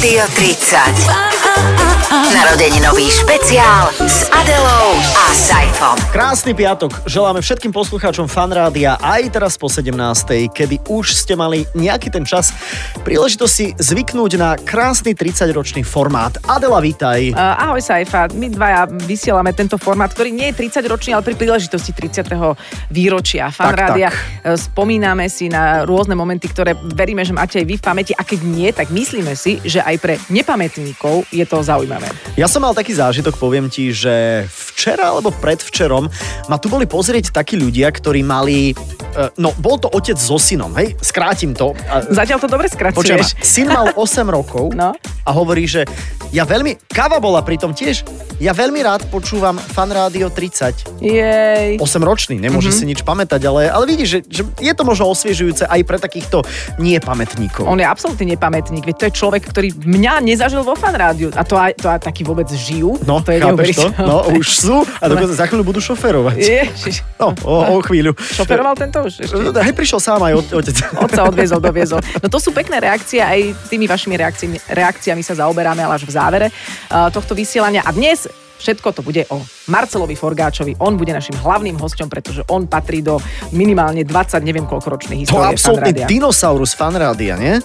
Rádio 30. Narodeninový špeciál s Adelou a Saifom. Krásny piatok. Želáme všetkým poslucháčom Fanrádia aj teraz po 17. kedy už ste mali nejaký ten čas príležitosť si zvyknúť na krásny 30-ročný formát. Adela, vítaj. Uh, ahoj Saifa, my dvaja vysielame tento formát, ktorý nie je 30-ročný, ale pri príležitosti 30. výročia Fanrádia. tak. Spomíname si na rôzne momenty, ktoré veríme, že máte aj vy v pamäti a keď nie, tak myslíme si, že aj pre nepamätníkov je to zaujímavé. Ja som mal taký zážitok, poviem ti, že včera alebo predvčerom ma tu boli pozrieť takí ľudia, ktorí mali... e, No, bol to otec so synom, hej? Skrátim to. Zatiaľ to dobre Počujem, skracuješ. syn mal 8 rokov No. a hovorí, že ja veľmi... Káva bola pritom tiež. Ja veľmi rád počúvam Fan Rádio 30. Jej. 8 ročný, nemôže Mhm. si nič pamätať, ale, ale vidíš, že, že je to možno osviežujúce aj pre takýchto niepamätníkov. On je absolútny nepamätník, veď to je človek, ktorý mňa nezažil vo fanrádiu. A to aj, to aj taký vôbec žijú. No, to je chápeš to? No, už sú a dokonca za chvíľu budú šoferovať. Ježiš. No, o, o chvíľu. Šoferoval tento už ešte? Hej, prišiel sám aj otec. Otca odviezol, doviezol. No to sú pekné reakcie, aj tými vašimi reakciami, reakciami sa zaoberáme, ale až v závere uh, tohto vysielania. A dnes všetko to bude o Marcelovi Forgáčovi. On bude našim hlavným hosťom, pretože on patrí do minimálne 20, neviem koľko ročnej To histórie absolútny Fanrádia. dinosaurus fanrádia, nie?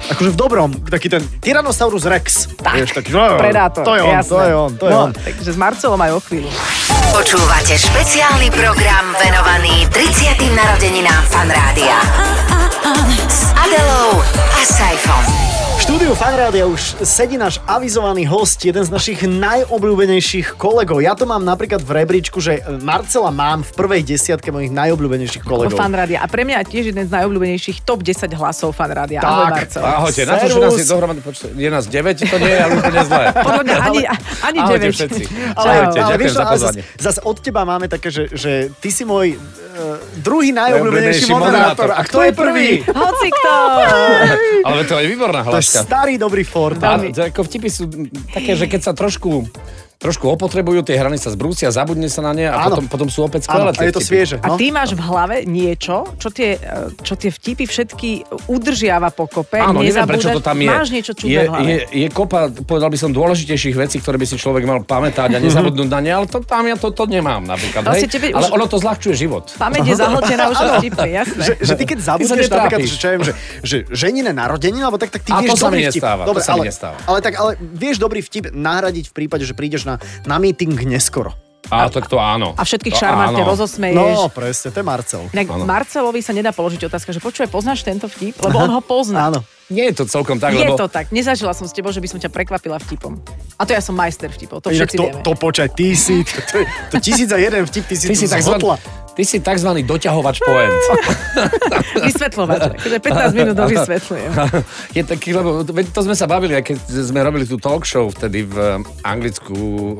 Akože v dobrom, taký ten Tyrannosaurus Rex. Tak, Vieš, taký, no, Predátor, To je on, jasné. to je on, to je no, on. Takže s Marcelom aj o chvíľu. Počúvate špeciálny program venovaný 30. narodeninám Fanrádia. S Adelou a Saifom. Štúdiu Fanrádia už sedí náš avizovaný host, jeden z našich najobľúbenejších kolegov. Ja to mám napríklad v rebríčku, že Marcela mám v prvej desiatke mojich najobľúbenejších kolegov. Fanrádia. A pre mňa tiež jeden z najobľúbenejších top 10 hlasov Fanrádia. Ahoj Tak. Marcel. Ahojte, na to, že nás je dohromady, počkaj, je nás 9, to nie je ale úplne zlé. Podľa mňa ani, ani Ahojte 9. všetci. Ale- Ahojte, ale ďakujem vieš, za ale pozvanie. Zas, zas od teba máme také, že, že ty si môj druhý najobľúbenejší moderátor. A kto je prvý? Hoci kto. Ale to je výborná To je starý dobrý Ford. A ako vtipy sú také, že keď sa trošku trošku opotrebujú, tie hrany sa zbrúsia, zabudne sa na ne a Áno. potom, potom sú opäť Áno, skvelé a je to svieže. A No. ty máš v hlave niečo, čo tie, čo tie vtipy všetky udržiava pokope, Áno, neviem, prečo to tam je. Máš niečo čudné je, v hlave. je, je kopa, povedal by som, dôležitejších vecí, ktoré by si človek mal pamätať a nezabudnúť na ne, ale to tam ja to, to nemám napríklad. Vlastne hej? tebe Ale už- ono to zľahčuje život. Pamäť je zahltená už vtipy, jasné. Že, že ty keď zabudneš napríklad, že, čo ja viem, že, že ženine narodeniny, alebo tak, tak ty A vieš to sa mi dobrý vtip. nestáva, to Dobre, sa mi ale, nestáva. Ale, tak, ale vieš dobrý vtip nahradiť v prípade, že prídeš na, na meeting neskoro. A tak to áno. A všetkých šarmantne rozosmeješ. No, presne, to je Marcel. Inak Áno. Marcelovi sa nedá položiť otázka, že počuje, poznáš tento vtip? Lebo on ho pozná. Áno. Nie je to celkom tak, Je lebo... to tak. Nezažila som s tebou, že by som ťa prekvapila vtipom. A to ja som majster vtipov, to Inak všetci to, vieme. to počaj, ty si, to, to, to tisíc a jeden vtip, ty si, Ty si, takzvaný, zhotla. Ty si takzvaný doťahovač poent. Vysvetľovač. Akože 15 minút to vysvetľujem. Je taký, lebo to sme sa bavili, aj keď sme robili tú talk show vtedy v Anglicku.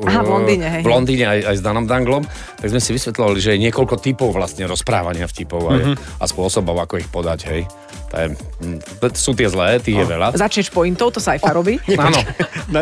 Aha, v Londýne, hej. V Londýne aj, aj s Danom Danglom, tak sme si vysvetľovali, že je niekoľko typov vlastne rozprávania vtipov aj, a spôsobov, ako ich podať, hej. To je, to sú tie zlé, tých je veľa. Začneš pointou, to sa aj robí. Áno.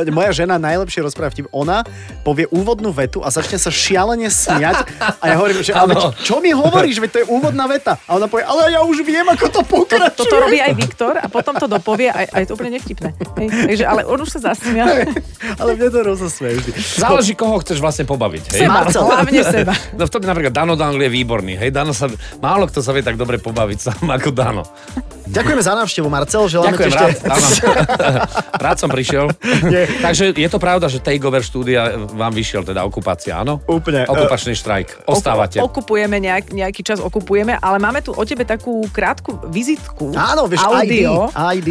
Moja žena najlepšie rozpráva vtip. Ona povie úvodnú vetu a začne sa šialene smiať. A ja hovorím, že ale čo mi hovoríš, veď to je úvodná veta. A ona povie, ale ja už viem, ako to pokračuje. Toto robí aj Viktor a potom to dopovie a, a je to úplne nevtipné. Hej. Takže, ale on už sa zasmial. Ale mne to rozosmeje vždy. Záleží, koho chceš vlastne pobaviť, hej. Seba, Marcel. hlavne seba. No v tom napríklad Dano Dangl je výborný, hej. Dano sa, málo kto sa vie tak dobre pobaviť sám ako Dano. Ďakujeme za návštevu, Marcel. Želáme Ďakujem, rád, ešte... áno. rád som prišiel. Takže je to pravda, že takeover štúdia vám vyšiel, teda okupácia, áno? Úplne, Okupačný štrajk. Ostávate. Okupujeme nejak, nejaký čas, okupujeme, ale máme tu o tebe takú krátku vizitku. Áno, vieš, audio. ID. ID.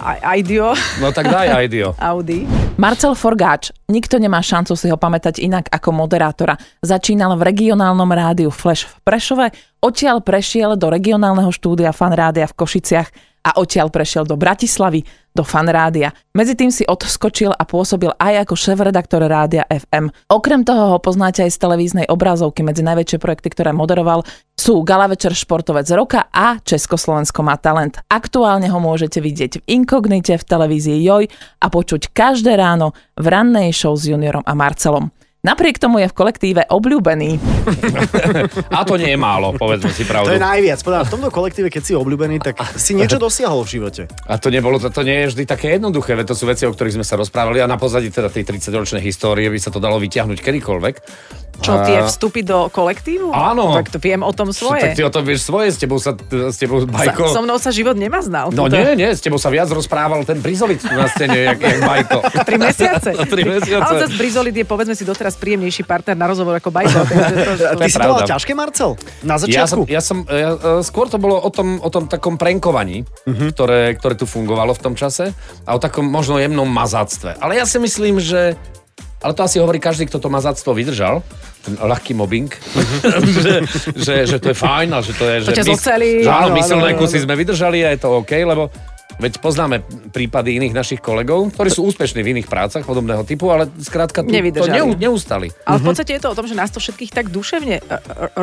A- Audio. No tak daj aj Dio. Audi. Marcel Forgáč, nikto nemá šancu si ho pamätať inak ako moderátora. Začínal v regionálnom rádiu Flash v Prešove, odtiaľ prešiel do regionálneho štúdia Fan Rádia v Košiciach a odtiaľ prešiel do Bratislavy, do Fan Rádia. Medzi tým si odskočil a pôsobil aj ako šéf-redaktor Rádia FM. Okrem toho ho poznáte aj z televíznej obrazovky medzi najväčšie projekty, ktoré moderoval sú Gala Večer športovec roka a Československo má talent. Aktuálne ho môžete vidieť v Inkognite v televízii Joj a počuť každé ráno v rannej show s Juniorom a Marcelom. Napriek tomu je v kolektíve obľúbený. A to nie je málo, povedzme si pravdu. To je najviac. Podľa v tomto kolektíve, keď si obľúbený, tak si niečo dosiahol v živote. A to nebolo, to, to nie je vždy také jednoduché, veď to sú veci, o ktorých sme sa rozprávali a na pozadí teda tej 30-ročnej histórie by sa to dalo vyťahnuť kedykoľvek. Čo, tie vstupy do kolektívu? Áno. Tak to viem o tom svoje. Tak ty o tom vieš svoje, s tebou sa, s tebou Bajko... Sa, so mnou sa život nemaznal. No Toto- nie, nie, s tebou sa viac rozprával ten Brizolit na scéne, jak, jak Bajko. Tri mesiace. Tri mesiace. Ale zase Brizolit je, povedzme si, doteraz príjemnejší partner na rozhovor ako Bajko. Ty si to mal ťažké, Marcel? Na Ja začiatku? som, ja som ja, e, skôr to bolo o tom, o tom takom prenkovaní, ktoré, ktoré tu fungovalo v tom čase a o takom možno jemnom mazáctve. Ale ja si myslím, že ale to asi hovorí každý, kto to mazáctvo vydržal, ten ľahký mobbing, že, že, že to je fajn a že to je... To že ťa zoceli. Že áno, Áno, áno, myselné áno, kusy áno. sme vydržali a je to OK, lebo veď poznáme prípady iných našich kolegov, ktorí sú úspešní v iných prácach podobného typu, ale skrátka tu, to neu, neustali. Ale v podstate je to o tom, že nás to všetkých tak duševne e, e,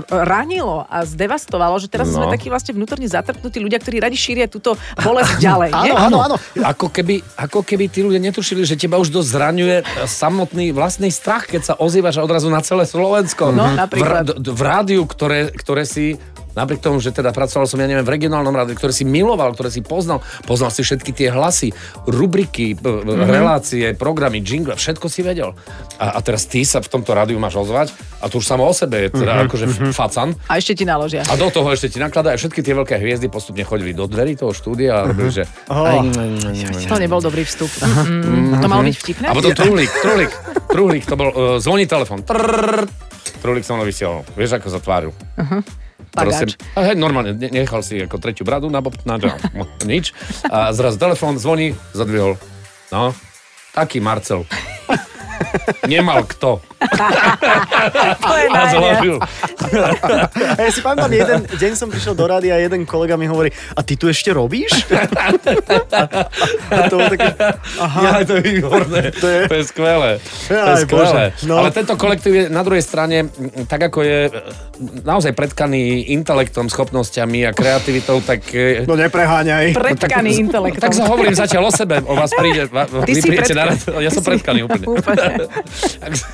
ranilo a zdevastovalo, že teraz No. sme takí vlastne vnútorne zatrpnutí ľudia, ktorí radi šíria túto bolesť ďalej. Áno, áno, áno. Ako keby, ako keby tí ľudia netušili, že teba už dosť zraňuje samotný vlastný strach, keď sa ozývaš odrazu na celé Slovensko. No, v, napríklad. v rádiu, ktoré, ktoré si Napriek tomu, že teda pracoval som, ja neviem, v regionálnom rádiu, ktoré si miloval, ktoré si poznal, poznal si všetky tie hlasy, rubriky, b- relácie, programy, jingle, všetko si vedel. A, a teraz ty sa v tomto rádiu máš ozvať a to už samo o sebe je teda akože facan. A ešte ti naložia. A do toho ešte ti nakladajú všetky tie veľké hviezdy postupne chodili do dverí toho štúdia a robili, že... Oh. To nebol dobrý vstup. Mm, to malo byť vtipné? A potom truhlík, truhlík, truhlík, to bol, uh, zvoní telefon. Truhlík sa mnou vysielal. Vieš, ako sa Pagáč. a hej, normálne, ne- nechal si ako tretiu bradu na, bob- na, na nič. A zrazu telefon zvoní, zadvihol. No, taký Marcel. Nemal kto. To je A zložil. A ja si pamätám, jeden deň som prišiel do rádia a jeden kolega mi hovorí, a ty tu ešte robíš? a to bolo také, aha, Ja, to je výborné. To je, to je skvelé. To je skvelé. No. Ale tento kolektív je na druhej strane, tak ako je e, naozaj predkaný intelektom, schopnosťami a kreativitou, tak... e, no nepreháňaj. Predkaný intelektom. Tak sa hovorím zatiaľ o sebe, o vás príde, vy si prídete na rad, ja som predkaný úplne. Úplne.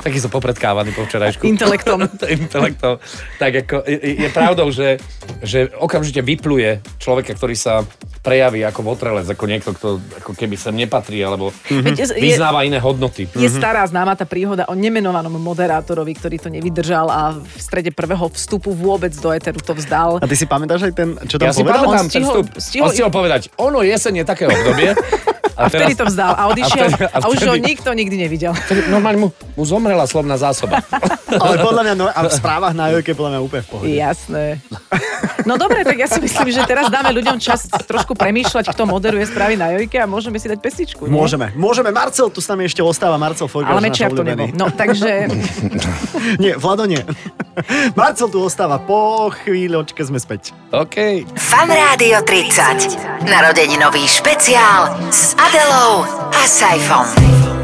Taký som popredkávaný po včerajšku. Intelektom. Intelektom. Tak ako, je, je pravdou, že, že okamžite vypluje človeka, ktorý sa prejaví ako votrelec, ako niekto, kto ako keby sem nepatrí, alebo je- vyznáva iné hodnoty. Je stará známa tá príhoda o nemenovanom moderátorovi, ktorý to nevydržal a v strede prvého vstupu vôbec do Eteru to vzdal. A ty si pamätáš aj ten, čo tam Ja si povedal? pamätám On ten stihol- vstup. stihol- On stihol povedať, ono jeseň je také obdobie. A vtedy to vzdal a odišiel a vtedy- a a už ho vtedy- nikto nikdy nevidel. Normálne mu, mu zomrela slovná zásoba. Ale podľa mňa, no, a v správach na Jojke podľa mňa úplne v pohode. Jasné. No dobre, tak ja si myslím, že teraz dáme ľuďom čas trošku premýšľať, kto moderuje správy na Jojke a môžeme si dať pesničku. nie? Môžeme, môžeme. Marcel, tu s nami ešte ostáva. Marcel Forgáš, Ale to obľúbený. nebol. No takže Nie, Vlado nie. Marcel tu ostáva. Po chvíľočke sme späť. OK. Fan Rádio 30. Narodeninový špeciál s Adelou a Saifom.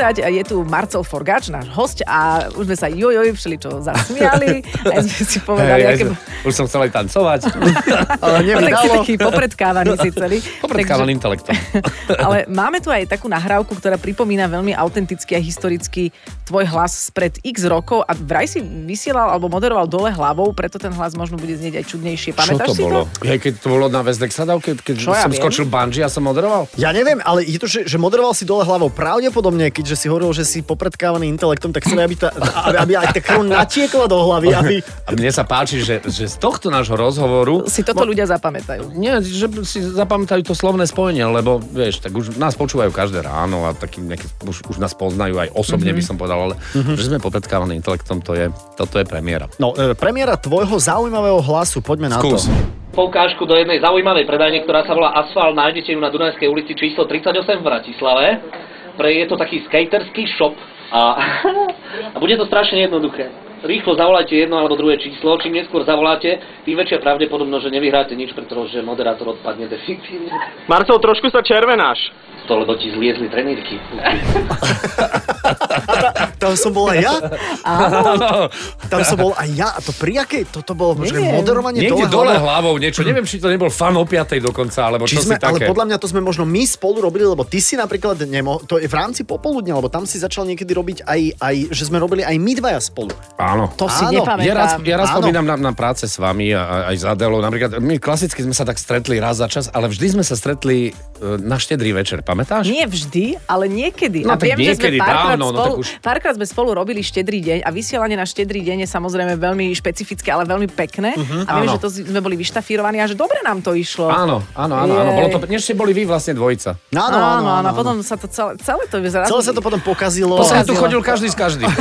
30 a je tu Marcel Forgač, náš host a už sme sa jojoj všeličo zasmiali. Aj sme si povedali, Hej, aké... už som chcel aj tancovať. Ale No, tak si nevydalo. taký popredkávaný si celý. Popredkávan intelektom. Ale máme tu aj takú nahrávku, ktorá pripomína veľmi autenticky a historicky tvoj hlas spred x rokov a vraj si vysielal alebo moderoval dole hlavou, preto ten hlas možno bude znieť aj čudnejšie. Čo Pamätáš to si bolo? to? Hej, keď to bolo na West Exadov, keď, keď Čo ja som viem? skočil bungee a som moderoval? Ja neviem, ale je to, že, že moderoval si dole hlavou. Pravdepodobne, keďže si hovoril, že si popredkávaný intelektom, tak chceli, aby, tá, aby, aby aj tá krv natiekla do hlavy, aby... A mne sa páči, že, že z tohto nášho rozhovoru Si toto ľudia zapamätajú. Nie, že si zapamätajú to slovné spojenie, lebo vieš, tak už nás počúvajú každé ráno a taký nejaký, už, už nás poznajú aj osobne, by som povedal, ale že sme popredkávaní intelektom, to je, toto je premiéra. No, e, premiéra tvojho zaujímavého hlasu, poďme na Skús. to. poukážku do jednej zaujímavej predajne, ktorá sa volá Asfalt. Nájdete ju na Dunajskej ulici číslo 38 v Bratislave. Pre, je to taký skaterský shop a, a bude to strašne jednoduché. Rýchlo zavolajte jedno alebo druhé číslo. Čím neskôr zavoláte, tým väčšia pravdepodobnosť, že nevyhráte nič, pretože moderátor odpadne definitívne. Marcel, trošku sa červenáš. To lebo ti zliezli trenírky. Tam som bol aj ja. Áno, Tam som bol aj ja. A to pri akej? Toto bolo možno Neviem. moderovanie Niekde dole, dole hlavou. niečo, neviem, či to nebol fan o 5 dokonca, alebo Či čo sme, si také. ale podľa mňa to sme možno my spolu robili, lebo ty si napríklad nemo, to je v rámci popoludňa, lebo tam si začal niekedy robiť aj, aj že sme robili aj my dvaja spolu. Áno. to si Áno, nepamätám. Ja raz, ja raz spomínam na, na práce s vami a, a aj s Adelou. Napríklad, my klasicky sme sa tak stretli raz za čas, ale vždy sme sa stretli e, na štedrý večer, pamätáš? Nie vždy, ale niekedy. No a tak viem, že sme niekedy, párkrát, dávno, no spolu, tak už- párkrát sme spolu robili štedrý deň a vysielanie na štedrý deň je samozrejme veľmi špecifické, ale veľmi pekné. Mhm, a viem, áno. že to sme boli vyštafírovaní a že dobre nám to išlo. Áno, áno, áno, áno. Bolo to, než ste boli vy vlastne dvojica. No, Áno, áno, áno, a potom sa to celé, celé to vyzerá. Celé sa to potom pokazilo. To som tu chodil každý s každým.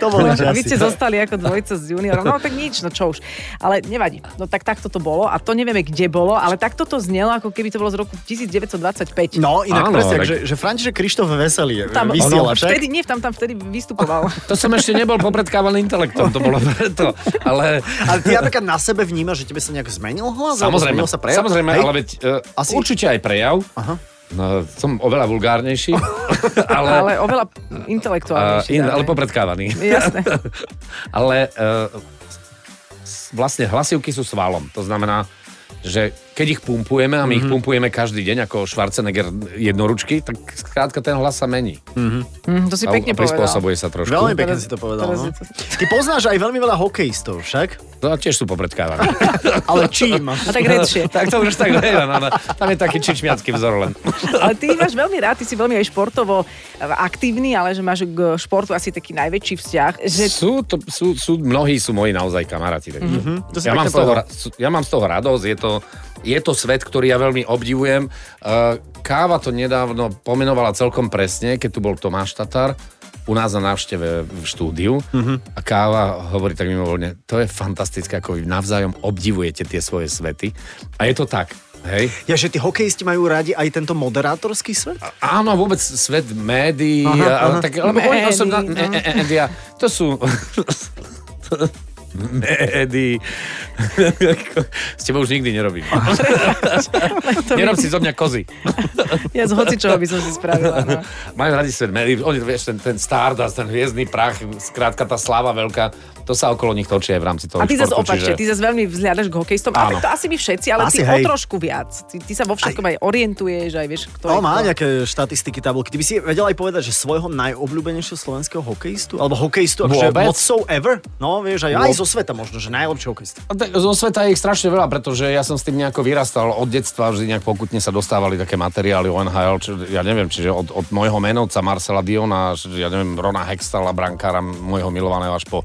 to boli A vy ste zostali ako dvojica s juniorom. No tak nič, no čo už. Ale nevadí. No tak takto to bolo a to nevieme, kde bolo, ale takto to znelo, ako keby to bolo z roku 1925. No, inak Áno, presne, tak- že, že František Krištof Veselý tam, vysiela, ono, však? vtedy, nie, tam, tam vtedy vystupoval. To som ešte nebol popredkávaný intelektom, to bolo preto. Ale Ale ty napríklad na sebe vnímaš, že tebe sa nejak zmenil hlas? samozrejme, zmenil sa prejav? samozrejme, Hej? ale veď uh, Asi- určite aj prejav. Aha. No, som oveľa vulgárnejší, ale, ale oveľa uh, intelektuálnejší. in, ale popredkávaný. Jasné. ale uh, vlastne hlasivky sú svalom. To znamená, že keď ich pumpujeme a my Mhm. ich pumpujeme každý deň ako Schwarzenegger jednoručky, tak skrátka ten hlas sa mení. Mm, to si A, pekne a povedal. prispôsobuje sa trošku. Veľmi pekne si to povedal. No. Ty poznáš aj veľmi veľa hokejistov, však? No a tiež sú popredkávaní. Ale čím? A tak redšie. tak to už tak no, tam je taký čičmiacký vzor len. Ale ty máš veľmi rád, ty si veľmi aj športovo aktívny, ale že máš k športu asi taký najväčší vzťah. Že Sú, to, sú, sú, mnohí sú moji naozaj kamaráti. Takže. Mhm, to si Ja, mám toho, povedal. ja mám z toho radosť, je to, je to svet, ktorý ja veľmi obdivujem. Uh, Káva to nedávno pomenovala celkom presne, keď tu bol Tomáš Tatar u nás na návšteve v štúdiu Mhm. a Káva hovorí tak mimovoľne, to je fantastické, ako vy navzájom obdivujete tie svoje svety. A je to tak. Hej. Ja, že tí hokejisti majú radi aj tento moderátorský svet? Áno, vôbec svet médií, Aha, aha, aha. Tak, lebo oni osobná, no. e, e, e, média, to sú... médií. S tebou už nikdy nerobím. Nerob si zo mňa kozy. ja z hocičoho by som si spravila. No. Majú radi svet médií. Oni, vieš, ten, ten Stardust, ten hviezdny prach, skrátka tá sláva veľká, to sa okolo nich točí aj v rámci toho A ty zase opačne, ty zase veľmi vzhľadaš k hokejistom. A Áno. tak to asi my všetci, ale Asi ty o hej. trošku viac. Ty, ty sa vo všetkom aj, orientuješ, aj vieš, kto No, je má kto. nejaké štatistiky, tabulky. Ty by si vedel aj povedať, že svojho najobľúbenejšieho slovenského hokejistu? Alebo hokejistu, akože ever? No, vieš, aj, aj Vôbec. Zo sveta možno, že. A tak Zo sveta je ich strašne veľa, pretože ja som s tým nejako vyrastal od detstva, vždy nejak pokutne sa dostávali také materiály o NHL, čo, ja neviem, čiže od, od môjho menovca Marcela Diona, ja neviem, Rona Hextala, brankára môjho milovaného až po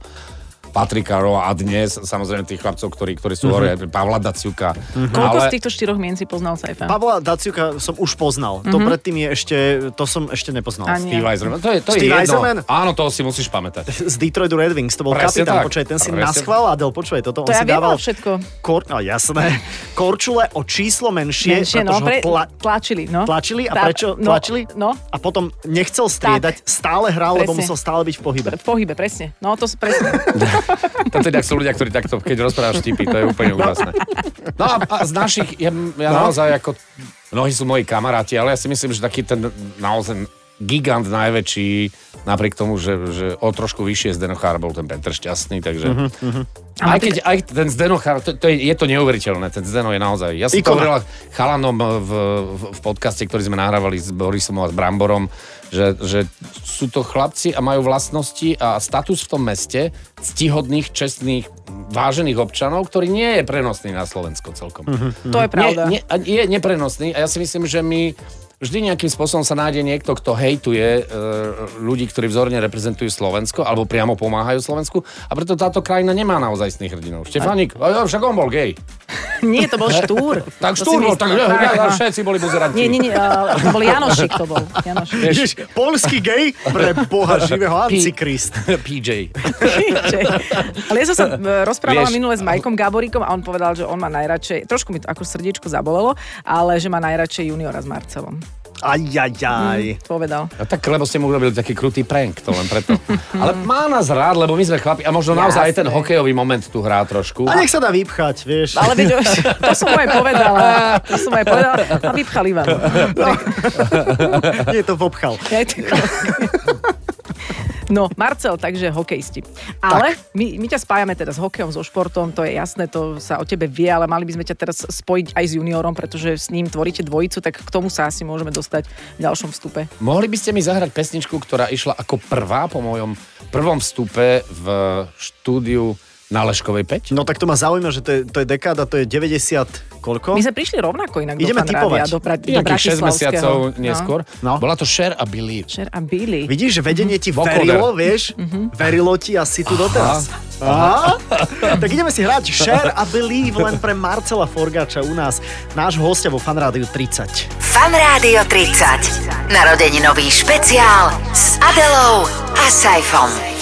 Patrika Roa a dnes, samozrejme tých chlapcov, ktorí, ktorí sú hore, Pavla Daciuka. Koľko z týchto štyroch mien si poznal Saifa? Pavla Daciuka som už poznal. To predtým je ešte, to som ešte nepoznal. Ani Steve Eiserman, to je, to Steve je jedno. Eiserman? Áno, toho si musíš pamätať. Z Detroitu Red Wings, to bol Presne kapitán, tak. počkaj, ten si Presne. naschval, Adel, počkaj, toto To on ja si dával ale všetko. Kor, no, jasné. Korčule o číslo menšie, Menšie, no, pre, tla, tlačili, no. tlačili a Tá- prečo no, tlačili? No, A potom nechcel striedať, stále hral, lebo Presne. musel stále byť v pohybe. v pohybe, presne. No, to presne. To teda sú ľudia, ktorí takto, keď rozprávaš vtipy, to je úplne úžasné. No a, a z našich, ja, ja naozaj ako mnohí sú moji kamaráti, ale ja si myslím, že taký ten naozaj gigant najväčší, napriek tomu, že, že o trošku vyššie Zdenochár bol ten Petr Šťastný, takže... Mhm, Aj keď aj ten Zdenochár, to, to je, je to neuveriteľné, ten Zdeno je naozaj... Ja som to Ikona. hovorila chalanom v, v, v podcaste, ktorý sme nahrávali s Borisom a s Bramborom, že, že sú to chlapci a majú vlastnosti a status v tom meste ctihodných, čestných, vážených občanov, ktorý nie je prenosný na Slovensko celkom. Mhm. To je pravda. Nie, nie, je neprenosný a ja si myslím, že my vždy nejakým spôsobom sa nájde niekto, kto hejtuje e, ľudí, ktorí vzorne reprezentujú Slovensko alebo priamo pomáhajú Slovensku a preto táto krajina nemá naozajstných hrdinov. Štefanik, a ja, však on bol gej. Nie, to bol Štúr. Tak To Štúr bol, tak ja, tak, ja, no. všetci boli buzeranti. Nie, nie, nie, ale to bol Janošik, to bol. Janošik. Ježiš, polský gej pre boha živého antikrist. PJ. Ale ja som sa e, rozprávala Vieš- minule s Majkom Gáboríkom a on povedal, že on má najradšej, trošku mi to ako srdiečko zabolelo, ale že má najradšej juniora s Marcelom. Aj, aj, aj. Povedal. A tak, lebo ste mu urobili taký krutý prank, to len preto. Ale má nás rád, lebo my sme chlapi a možno naozaj aj ten hokejový moment tu hrá trošku. A nech sa dá vypchať, vieš. Ale veď, to som aj povedala. To som aj povedala. A vypchali vám. Nie, to vopchal. Ja No, Marcel, takže hokejisti. Ale my, my ťa spájame teda s hokejom, so športom, to je jasné, to sa o tebe vie, ale mali by sme ťa teraz spojiť aj s juniorom, pretože s ním tvoríte dvojicu, tak k tomu sa asi môžeme dostať v ďalšom vstupe. Mohli by ste mi zahrať pesničku, ktorá išla ako prvá po mojom prvom vstupe v štúdiu na Leškovej 5? No tak to ma zaujíma, že to je, to je dekáda, to je 90 koľko? My sme prišli rovnako inak Ideme do Fanrádia, tipovať. do, pra, do Nejakých 6 Bratislavského. mesiacov neskôr. No. Bola to Share a Believe. Šer a Billy. Vidíš, že vedenie ti Vokoder. verilo, vieš? Verilo ti a si tu doteraz. Aha. tak ideme si hrať Share a Believe len pre Marcela Forgača u nás, nášho hostia vo Fanrádiu 30. Fan Rádio 30. Narodeninový špeciál s Adelou a Saifom.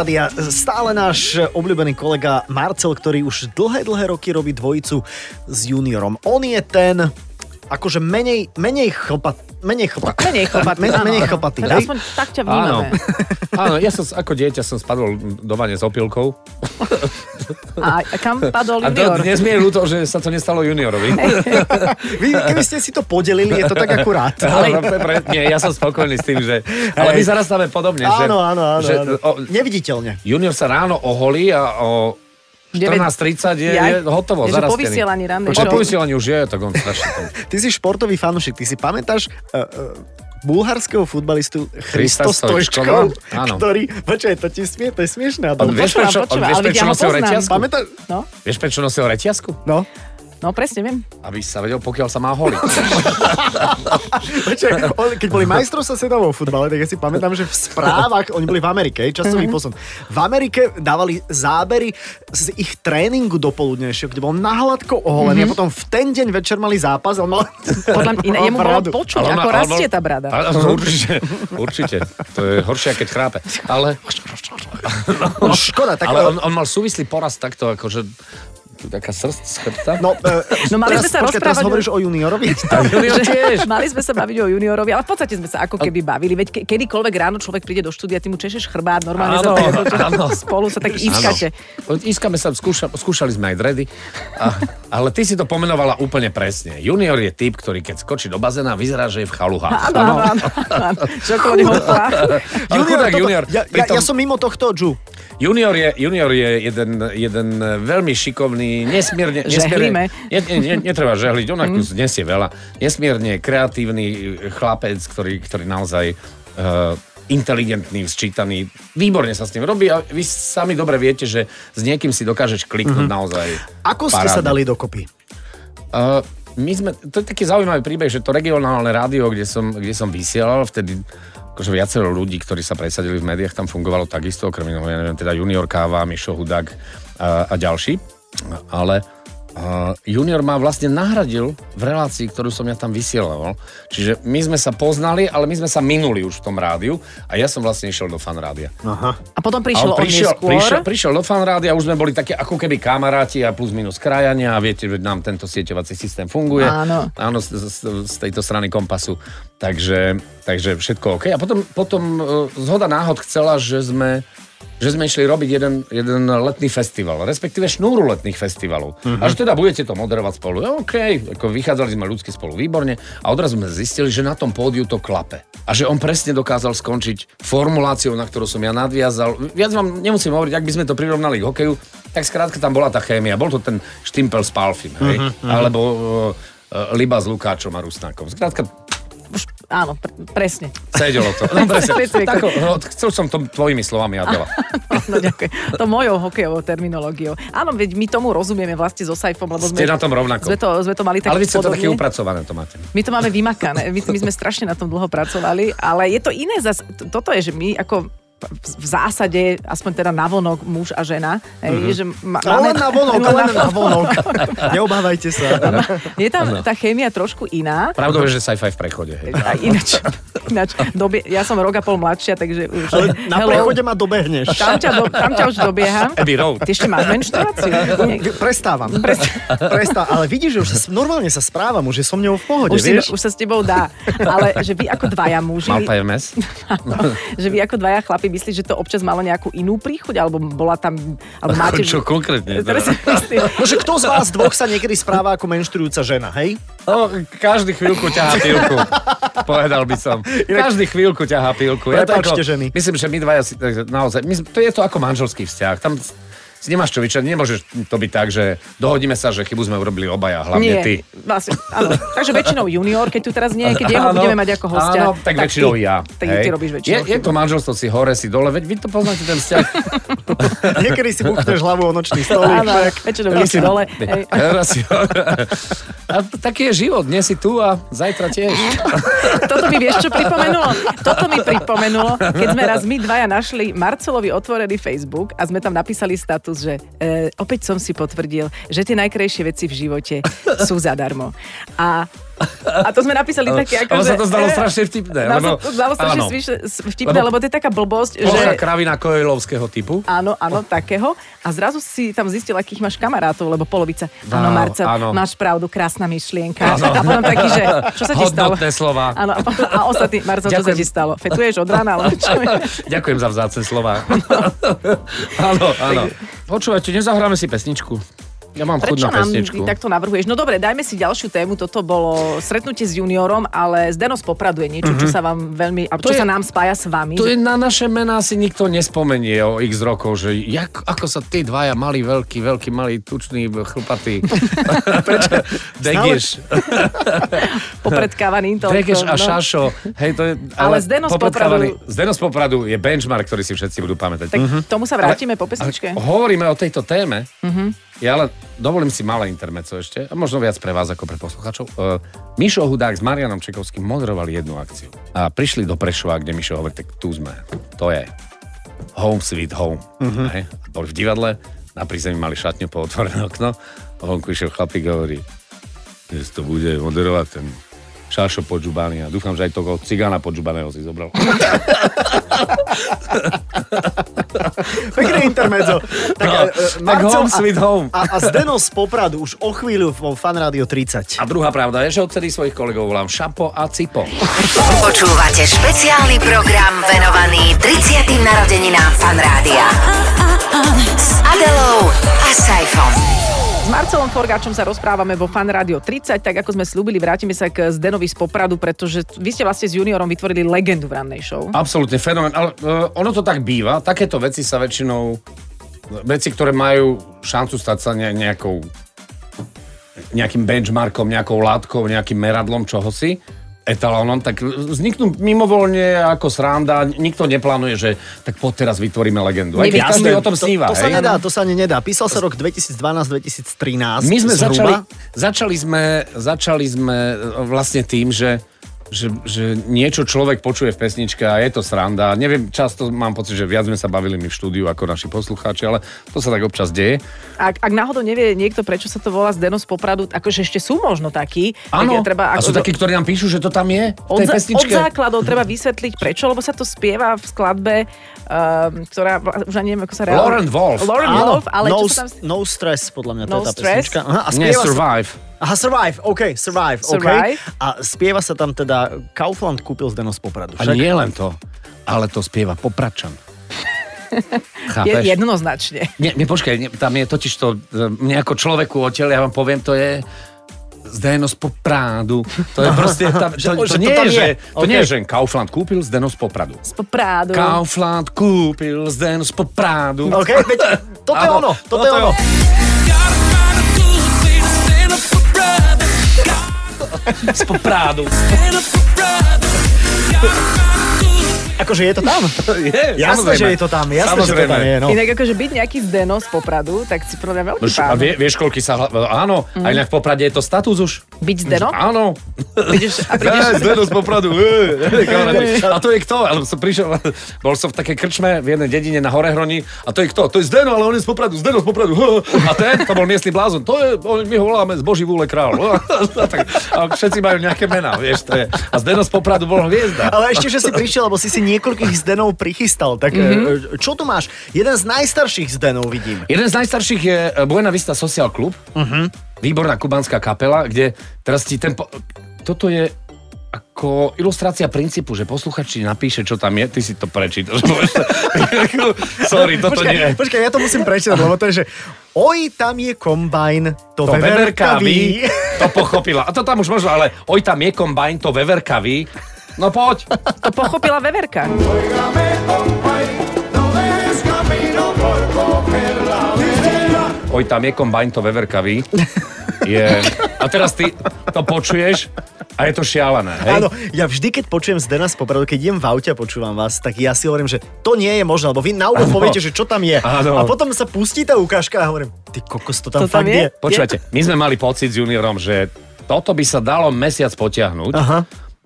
Fanrádia stále náš obľúbený kolega Marcel, ktorý už dlhé, dlhé roky robí dvojicu s juniorom. On je ten akože menej, menej chlpat, menej chlpat, Menej chlpatý, men, áno. menej chlpatý, hej? Aspoň tak ťa Áno. vnímame. Áno, ja som ako dieťa som spadol do vane s opilkou. A kam padol A to, junior? dnes mi je ľúto, že sa to nestalo juniorovi. Vy, keby ste si to podelili, je to tak akurát. Ale, pre, nie, ja som spokojný s tým, že... Ale my zarastáme podobne. že, Áno, áno, áno. Že, áno. o, Neviditeľne. junior sa ráno oholí a o 14.30 je, je hotovo, Je, po vysielaní rannej Po vysielaní už je, tak on strašne. Ty si športový fanúšik, ty si pamätáš uh, uh, bulharského futbalistu Christo? Stojčkov, Áno. ktorý, počkaj, to ti smie, to je smiešné. On vieš, prečo, on vieš, ale prečo ja nosil reťazku? Pamätáš? No, Vieš, prečo nosil reťazku? No. No presne viem. Aby sa vedel, pokiaľ sa má holiť. Keď boli majstrovstvá sveta vo futbale, tak ja si pamätám, že v správach, oni boli v Amerike, časový Mhm. posun. V Amerike dávali zábery z ich tréningu dopoludnejšieho, kde bol nahladko oholený a potom v ten deň večer mali zápas on mal... Mhm. Podľa mňa, jemu bolo počuť, Ale ako ale rastie tá brada. Ale, to určite, určite. To je horšie, keď chrápe. Ale, No, škoda, tak... ale on, on mal súvislý poraz takto, akože taká srst z chrbta. No, e, No mali teraz, sme sa počkaj, teraz hovoríš o juniorovi? Junior tiež. Mali sme sa baviť o juniorovi, ale v podstate sme sa ako keby bavili. Veď ke- kedykoľvek ráno človek príde do štúdia, ty mu češeš chrbát, normálne Áno, to, áno. spolu sa tak iskate. Áno. Iskáme sa, skúša, skúšali sme aj dredy, a, ale ty si to pomenovala úplne presne. Junior je typ, ktorý keď skočí do bazéna, vyzerá, že je v chaluhách. Áno, áno, toto- junior. Ja, ja, Pritom- ja som mimo tohto, Ju. Junior je, junior je jeden, jeden veľmi šikovný, nesmierne... Nesmierne ne, ne, ne, netreba žehliť, on mm. nesie veľa. Nesmierne kreatívny chlapec, ktorý, ktorý naozaj uh, inteligentný, sčítaný, výborne sa s tým robí a vy sami dobre viete, že s niekým si dokážeš kliknúť mm-hmm. naozaj Ako ste sa parádne. dali dokopy? Uh, my sme, to je taký zaujímavý príbeh, že to regionálne rádio, kde som, kde som vysielal, vtedy akože viacero ľudí, ktorí sa presadili v médiách, tam fungovalo takisto, okrem iného, ja neviem, teda Junior Káva, Mišo Hudák a, a ďalší. Ale uh, Junior ma vlastne nahradil v relácii, ktorú som ja tam vysielal. Čiže my sme sa poznali, ale my sme sa minuli už v tom rádiu a ja som vlastne išiel do fan rádia. A potom A prišiel on on prišiel, neskôr. prišiel, prišiel do fanrádia, už sme boli také ako keby kamaráti a plus minus krajania a viete, že nám tento sieťovací systém funguje. Áno. Áno, z, z, z tejto strany kompasu. Takže, takže všetko OK. A potom, potom e, zhoda náhod chcela, že sme že sme išli robiť jeden, jeden letný festival, respektíve šnúru letných festivalov. A že teda budete to moderovať spolu. Ja, OK, ako vychádzali sme ľudsky spolu výborne a odrazu sme zistili, že na tom pódiu to klape. A že on presne dokázal skončiť formuláciou, na ktorú som ja nadviazal. Viac vám nemusím hovoriť, ak by sme to prirovnali k hokeju, tak skrátka tam bola tá chémia. Bol to ten štimpel s Palfim, hej? Alebo uh, Liba s Lukáčom a Rusnákom. Skrátka, Áno, pre, presne. sedelo to. No, presne. Tako, no, chcel som to tvojimi slovami, Adela. No, ďakujem. To mojou hokejovou terminológiou. Áno, veď my tomu rozumieme vlastne so Saifom, lebo sme, Ste na tom rovnako. sme, to, sme to mali tak Ale vy ste to také upracované, to máte. My to máme vymakané. My, my sme strašne na tom dlho pracovali, ale je to iné zas. Toto je, že my ako v zásade, aspoň teda navonok muž a žena, hej, Mhm. že ma, Ale len na vonok, len len na vonok. Neobávajte sa. Je tam tá chémia trošku iná. Pravdou je, že sci-fi v prechode. Hej. A ináč, ináč dobie, ja som rok a pol mladšia, takže už... Ale na hello, prechode ma dobehneš. Tam ťa, do, tam ťa už dobieham. Abbey Road. Ty ešte máš menštruáciu? Prestávam. Prestávam. Ale vidíš, že už normálne sa správam, už je so v pohode, Už, si, vieš? už sa s tebou dá. Ale že vy ako dvaja muži... Mal PMS? že vy ako dvaja chlapi myslíš, že to občas malo nejakú inú príchuť, alebo bola tam... Alebo máte... Čo konkrétne? Teraz Teda? No, že kto z vás dvoch sa niekedy správa ako menštrujúca žena, hej? No, každý chvíľku ťahá pilku. Povedal by som. Každý chvíľku ťahá pilku. Ja to Prepáčte, ženy. Myslím, že my dvaja si, naozaj, my, to je to ako manželský vzťah. Tam nemáš čo vyčať, nemôžeš to byť tak, že dohodíme sa, že chybu sme urobili obaja, hlavne nie, ty. Vlastne, áno. Takže väčšinou junior, keď tu teraz nie, keď jeho Áno, budeme mať ako hostia. Áno, tak, väčšinou ty, ja. Tak hej. ty robíš je, väčšinou. je to manželstvo si hore, si dole, veď vy to poznáte ten vzťah. Niekedy si bukneš hlavu o nočný stolík. Áno, väčšinou ja si dole. Hej. A taký je život, dnes si tu a zajtra tiež. Toto mi vieš, čo pripomenulo? Toto mi pripomenulo, keď sme raz my dvaja našli Marcelovi otvorený Facebook a sme tam napísali status, že e, opäť som si potvrdil, že tie najkrajšie veci v živote sú zadarmo. A A to sme napísali také ako, Lebo sa to zdalo strašne vtipné. Nám Lebo, sa to zdalo strašne áno. sviš- vtipné, lebo, Lebo- to je taká blbosť, že... kravina kojlovského typu. Áno, áno, takého. A zrazu si tam zistil, akých máš kamarátov, lebo polovica. Áno, Áno, Marcel, áno. máš pravdu, krásna myšlienka. A potom taký, že čo sa ti stalo? Hodnotné slova. Áno, a, ostatný, Marcel, čo sa Ďakujem. ti stalo? Fetuješ od rána, alebo čo? Ďakujem za vzácne slova. áno, áno. Počúvajte, nezahráme si pesničku. Ja mám Prečo na nám pesničku. takto navrhuješ? No dobre, dajme si ďalšiu tému. Toto bolo stretnutie s juniorom, ale Zdeno z Popradu je niečo, čo sa vám veľmi, alebo čo Mhm. To je- sa nám spája s vami. To že- je na naše mená si nikto nespomenie o x rokov, že jak, ako sa tí dvaja mali veľký, veľký, malý, tučný, chlpatý. Prečo? Degeš, popredkávaný intelektom. Degeš a no. Šašo. Hej, to je, Ale Zdeno z Popradu- Zdeno z Popradu je benchmark, ktorý si všetci budú pamätať. Tak k tomu sa vrátime po pesničke. Ale hovoríme o tejto téme. Mhm. Ja ale dovolím si malé intermeco ešte, a možno viac pre vás ako pre poslucháčov. Uh, Mišo Hudák s Marianom Čekovským moderovali jednu akciu. A prišli do Prešova, kde Mišo hovorí, tak tu sme. To je home sweet home. Hej. A Boli v divadle, na prízemí mali šatňu po otvorené okno. A vonku išiel chlapík a hovorí, dnes to bude moderovať ten Šášo Podžubany a dúfam, že aj toho cigána Podžubaného si zobral. Pekné intermezzo. Tak, No, e, tak Marcel home, sweet home. A, a Zdeno z Popradu už o chvíľu vo Fan Radio 30. A druhá pravda je, že odtedy svojich kolegov volám Šapo a Cipo. Počúvate špeciálny program venovaný 30. narodeninám Fanrádia. S Marcelom Forgáčom sa rozprávame vo Fan Radio 30, tak ako sme slúbili, vrátime sa k Zdenovi z Popradu, pretože vy ste vlastne s juniorom vytvorili legendu v rannej show. Absolútne fenomén, ale uh, ono to tak býva, takéto veci sa väčšinou, veci, ktoré majú šancu stať sa ne, nejakou, nejakým benchmarkom, nejakou látkou, nejakým meradlom čohosi, etalónom, tak vzniknú mimovoľne ako sranda, nikto neplánuje, že tak poď teraz vytvoríme legendu. Aj keď každý o tom sníva, to, to sa nedá, to sa ani nedá. Písal sa rok 2012-2013. My sme začali, zhruba. začali, sme, začali sme e, vlastne tým, že, že, že niečo človek počuje v pesničke a je to sranda. Neviem, často mám pocit, že viac sme sa bavili my v štúdiu ako naši poslucháči, ale to sa tak občas deje. Ak, ak náhodou nevie niekto, prečo sa to volá z Popradu, akože ešte sú možno takí. Áno, treba, a sú takí, ktorí nám píšu, že to tam je v od, tej za- pesničke. od základov treba vysvetliť prečo, lebo sa to spieva v skladbe, um, ktorá, už ani neviem, ako sa reálne... Lauren Wolf. Lauren Wolf, ale no, čo sa tam... no stress, podľa mňa to No je tá stress? pesnička. Aha, a spieva sa- Survive. Aha, Survive, OK, Survive, Survive. OK. A spieva sa tam teda, Kaufland kúpil Zdeno z Popradu. A Však? nie len to, ale to spieva Popračan. Chápeš? Je, jednoznačne. Nie, nie, počkaj, nie, tam je totiž to, e, mne ako človeku odtiaľ, ja vám poviem, to je Zdeno z Poprádu. To je proste, tam, to, to, že to nie tam je, že, je. to nie OK. je, že Kaufland kúpil Zdeno z Popradu. Z Poprádu. Kaufland kúpil Zdeno z Poprádu. OK, veď, toto je ono, toto toto je je ono. Z Poprádu. Akože je to tam. Je, Jasné, samozrejme. že je to tam, jasné, že to Samozrejme. tam je. No. Inak akože byť nejaký Zdeno z Popradu, tak si podľa mňa veľký No, š- a pán. vie, vieš, koľky sa... Áno, mm. a inak v Poprade je to status už. Byť Zdeno? Áno. Prídeš, a prídeš, Prídeš... Zdeno z Popradu. A to je kto? Ale som prišiel, bol som v takej krčme v jednej dedine na Horehroni a to je kto? To je Zdeno, ale on je z Popradu. Zdeno z Popradu. A ten, to bol miestny blázon. To je, my ho voláme z Boží vúle král. A, všetci majú nejaké mená, vieš, to je. A Zdeno z Popradu bol hviezda. Ale ešte, že si prišiel, lebo si si niekoľkých Zdenov prichystal. Tak mm-hmm. čo tu máš? Jeden z najstarších Zdenov vidím. Jeden z najstarších je eh, Buena Vista Social Club. Uh-huh. Výborná kubanská kapela, kde teraz ti ten... Po... Toto je ako ilustrácia princípu, že posluchač napíše, čo tam je, ty si to prečítaš. Sorry, toto počkaj, nie. počkaj, ja to musím prečítať, lebo to je, že oj, tam je kombajn, to, To veverkavý, to pochopila. A to tam už možno, ale oj, tam je kombajn, to veverkavý. No poď. to pochopila Veverka. Oj, tam je kombajn, to veverkavý. Je... A teraz ty to počuješ a je to šialené, hej? Áno, ja vždy, keď počujem Zdena z Popradu, keď idem v aute a počúvam vás, tak ja si hovorím, že to nie je možné, lebo vy na úvod poviete, že čo tam je. Áno. A potom sa pustí tá ukážka a hovorím, ty kokos, to tam To tam fakt je? je. Počúvajte, my sme mali pocit s juniorom, že toto by sa dalo mesiac potiahnuť. Aha.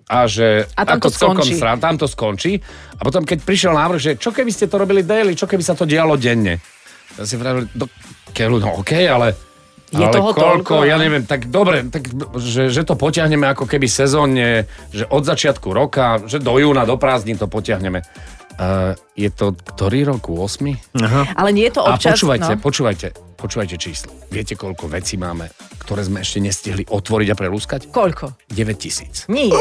A že A tam ako to skončí. Srán, tam to skončí. A potom, keď prišiel návrh, že čo keby ste to robili daily, čo keby sa to dialo denne. Ja si vravili, do keľu, no okej, ale Je ale toho koľko, toľko, ja neviem, tak dobre, tak, že, že to potiahneme ako keby sezónne, že od začiatku roka, že do júna, do prázdnin to potiahneme. Uh, je to ktorý rok? 8? Ale nie je to A občas... počúvajte, no. počúvajte, počúvajte číslo. Viete, koľko vecí máme, ktoré sme ešte nestihli otvoriť a prelúskať? Koľko? 9 tisíc. Nie.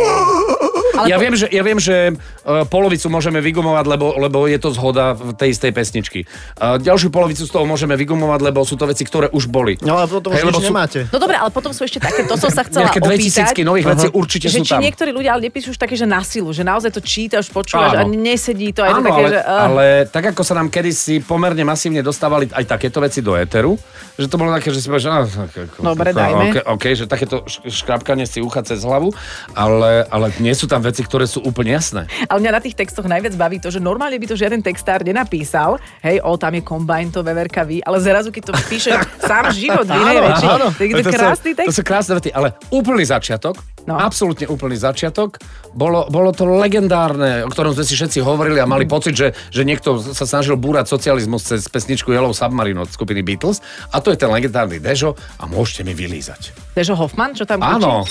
Ale Ja po- viem, že, ja viem, že uh, polovicu môžeme vygumovať, lebo, lebo je to zhoda v tej istej pesničky. Uh, ďalšiu polovicu z toho môžeme vygumovať, lebo sú to veci, ktoré už boli. No ale potom Hej, už sú- nemáte. No dobre, ale potom sú ešte také, to som sa chcela Nejaké opýtať. 2000 nových vecí určite že sú či tam. niektorí ľudia ale nepíšu už také, že na silu, že naozaj to čítaš, počúvaš a Áno. nesedí to. A je to Áno, také, ale, že... Uh, ale tak ako sa nám kedysi pomerne masívne dostávali aj takéto veci do éteru, že to bolo také, že si povieš, ah, tak, ako- Dobre, no, dajme. OK, OK, že takéto škrapkanie si ucha cez hlavu, ale, ale nie sú tam veci, ktoré sú úplne jasné. Ale mňa na tých textoch najviac baví to, že normálne by to žiaden textár nenapísal, hej, o, tam je kombajn, to veverka ví, ale zrazu, keď to píše sám život v inej reči, áno. tak je to sú- krásny To text. sú krásne vety, ale úplný začiatok, No. absolútne úplný začiatok, bolo, bolo to legendárne, o ktorom sme si všetci hovorili a mali pocit, že, že niekto sa snažil búrať socializmus cez pesničku Yellow Submarine od skupiny Beatles a to je ten legendárny Dežo a môžete mi vylízať. Dežo Hoffman, čo tam? Áno,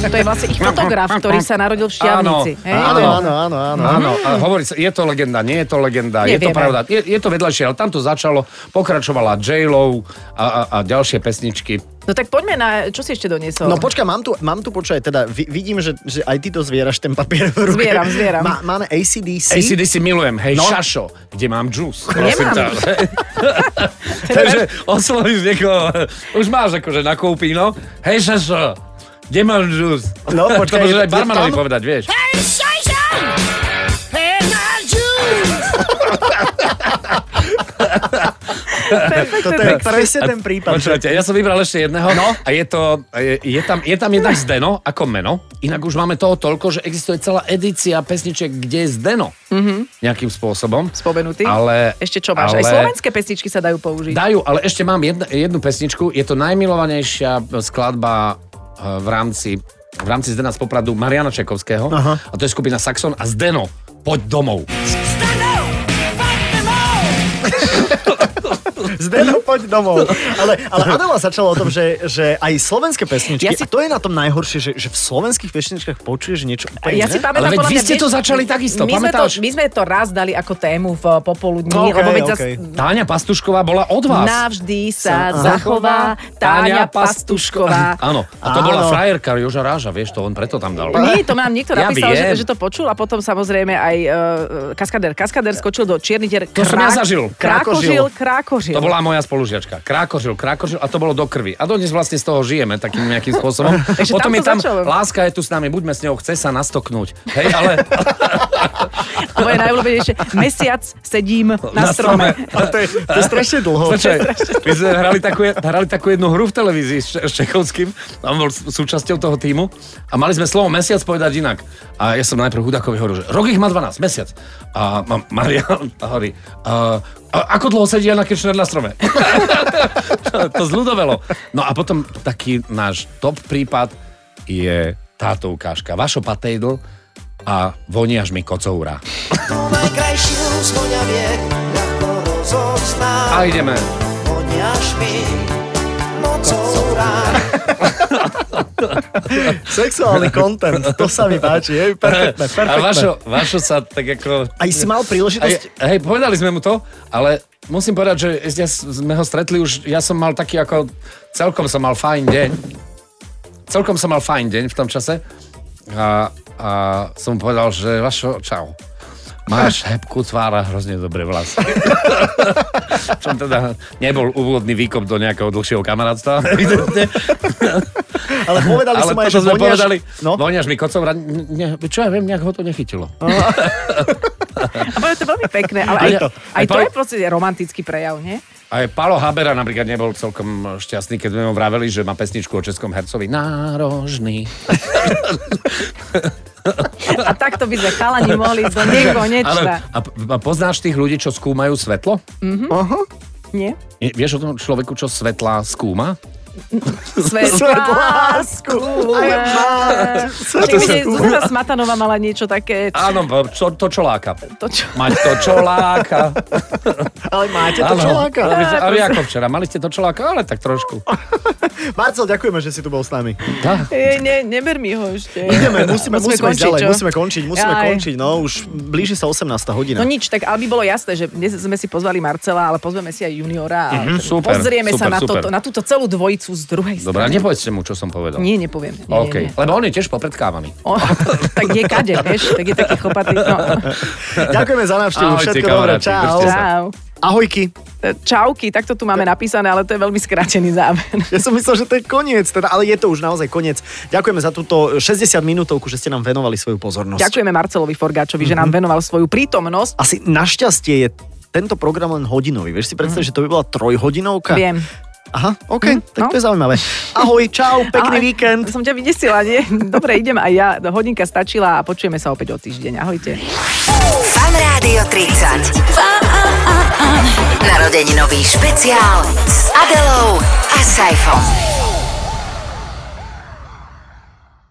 To je vlastne ich fotograf, ktorý sa narodil v Štiavnici. Áno, hej? Áno, áno, áno, áno. Áno, a hovorí sa, je to legenda, nie je to legenda, je to Nevieme. pravda. Je, je to vedľajšie, ale tam to začalo, pokračovala J-Lo a, a, a ďalšie pesničky. No tak poďme na, čo si ešte doniesol? No počkaj, mám tu, mám tu počkaj, teda vi, vidím, že, že aj ty to zvieraš ten papier v ruke. Zvieram, zvieram. Má, máme ACDC. ACDC milujem, hej, No. šašo, kde mám juice, prosím Nemám. ťa. Takže oslovíš niekoho, už máš akože na kúpi, no. Hej, šašo, kde mám juice? No, počkaj, to môžeš aj barmanovi povedať, vieš. Toto je presne ten prípad. Počúvajte, ja som vybral ešte jedného no? a je, to, je, je, tam, je tam jednak Zdeno ako meno, inak už máme toho toľko, že existuje celá edícia pesničiek, kde je Zdeno mm-hmm. nejakým spôsobom. Spomenutý? Ale, Ešte čo máš? Ale, Aj slovenské pesničky sa dajú použiť. Dajú, ale ešte mám jedna, jednu pesničku, je to najmilovanejšia skladba v rámci, v rámci Zdena z Popradu Mariana Čekovského Aha. a to je skupina Saxon a Zdeno, poď domov. Zdeno, poď domov. Ale, ale Adela začala o tom, že, že aj slovenské pesničky, Ja si- to je na tom najhoršie, že, že v slovenských pesničkách počuješ niečo úplne Ja si pamätám, Ale vy ste to začali takisto, my sme, to, my sme to raz dali ako tému v popoludní, No, okej, lebo veď zas, okej. Táňa Pastušková bola od vás. navždy sa Sa- zachová Táňa Pastušková. Áno, a to Áno. bola frajerka Joža Ráža, vieš, to on preto tam dal. Nie, to nám niekto Ja napísal, viem. že, že to počul a potom samozrejme aj uh, kaskader. Kaskader skočil do čiernych dier. To som ja zažil. Krákožil, krákožil. To bola moja spolužiačka. Krákožil, krákožil a to bolo do krvi. A dodnes vlastne z toho žijeme takým nejakým spôsobom. Ešte Potom tam je tam, začalo. láska je tu s nami, buďme s ňou, chce sa nastoknúť. Hej, ale A moje najobľúbenejšie, mesiac sedím na, Na strome. strome. Ale to je, to je strašne dlho. Počkaj, my sme hrali takú, hrali takú jednu hru v televízii s, s Čechovským, on bol súčasťou toho týmu a mali sme slovo mesiac povedať inak. A ja som najprv Hudákovi hovoril, že rok ich má 12, mesiac. A Marian hovorí, a, a ako dlho sedí Jana Kirchner na strome? to, zľudovelo. No a potom taký náš top prípad je táto ukážka. Vašo patejdl a voniaž mi kocoura. A ideme. Voňaš mi. Sexuálny content, to sa mi páči, je perfektné, A perfektné. Vašo, Vašo sa tak ako... Aj si mal Aj, príležitosť... hej, povedali sme mu to, ale musím povedať, že ja sme ho stretli už, ja som mal taký ako, celkom som mal fajn deň. Celkom som mal fajn deň v tom čase. A, a som mu povedal, že Vašo, čau. Máš hebkú tvár a hrozne dobré vlasy. Čo teda nebol úvodný výkop do nejakého dlhšieho kamarátstva, evidentne. Ale povedali Ale som aj, že sme voniaš... povedali, No, voňaž mi kocov, ne, čo ja viem, nejak ho to nechytilo. A bolo to veľmi pekné, ale aj, Aj to. aj to je proste romantický prejav, nie? Aj Palo Habera napríklad nebol celkom šťastný, keď sme mu vraveli, že má pesničku o českom hercovi. Nárožný. A takto by sme chalani mohli ísť do nekonečna. Ale, a, a poznáš tých ľudí, čo skúmajú svetlo? Nie? Je- Vieš o tom človeku, čo svetla skúma? Svet, Svet lásku. Aj Zuzana Smatanová mala niečo také, Áno, čo, to čo láka. to čo... Mať to čo láka. Ale máte to Áno. čoláka. A vy- ako včera, mali ste to čo láka, ale tak trošku. Marcel, ďakujeme, že si tu bol s nami. Ej, ne, neber mi ho ešte. Ideme, musíme, musíme, ísť ďalej, čo? musíme končiť, musíme Jaj. končiť, no už blíži sa 18. hodina. No nič, tak ale by bolo jasné, že dnes sme si pozvali Marcela, ale pozveme si aj juniora a Mhm, super, pozrieme sa super, na, super. toto, na túto celú dvojicu z druhej Dobre, strany. nepovedzte mu, čo som povedal. Nie, nepoviem. Nie, OK, nie, nie. lebo on je tiež popredkávaný. O, tak je kade, vieš, tak je taký chopatý. No. Ďakujeme za návštevu, všetko dobré, čau. Čau. Ahojky. Čauky, takto tu máme napísané, ale to je veľmi skrátený záver. Ja som myslel, že to je koniec, teda, ale je to už naozaj koniec. Ďakujeme za túto 60 minútovku, že ste nám venovali svoju pozornosť. Ďakujeme Marcelovi Forgáčovi, že nám venoval svoju prítomnosť. Asi našťastie je tento program len hodinový. Vieš si predstaviť, že to by bola trojhodinovka? Viem. Aha, OK, tak no. to je zaujímavé. Ahoj, čau, pekný Ale víkend. Som ťa vydesila, nie? Dobre, idem aj ja. Hodinka stačila a počujeme sa opäť o týždeň. Ahojte. Fan Rádio 30. Narodeninový špeciál s Adelou a Saifom.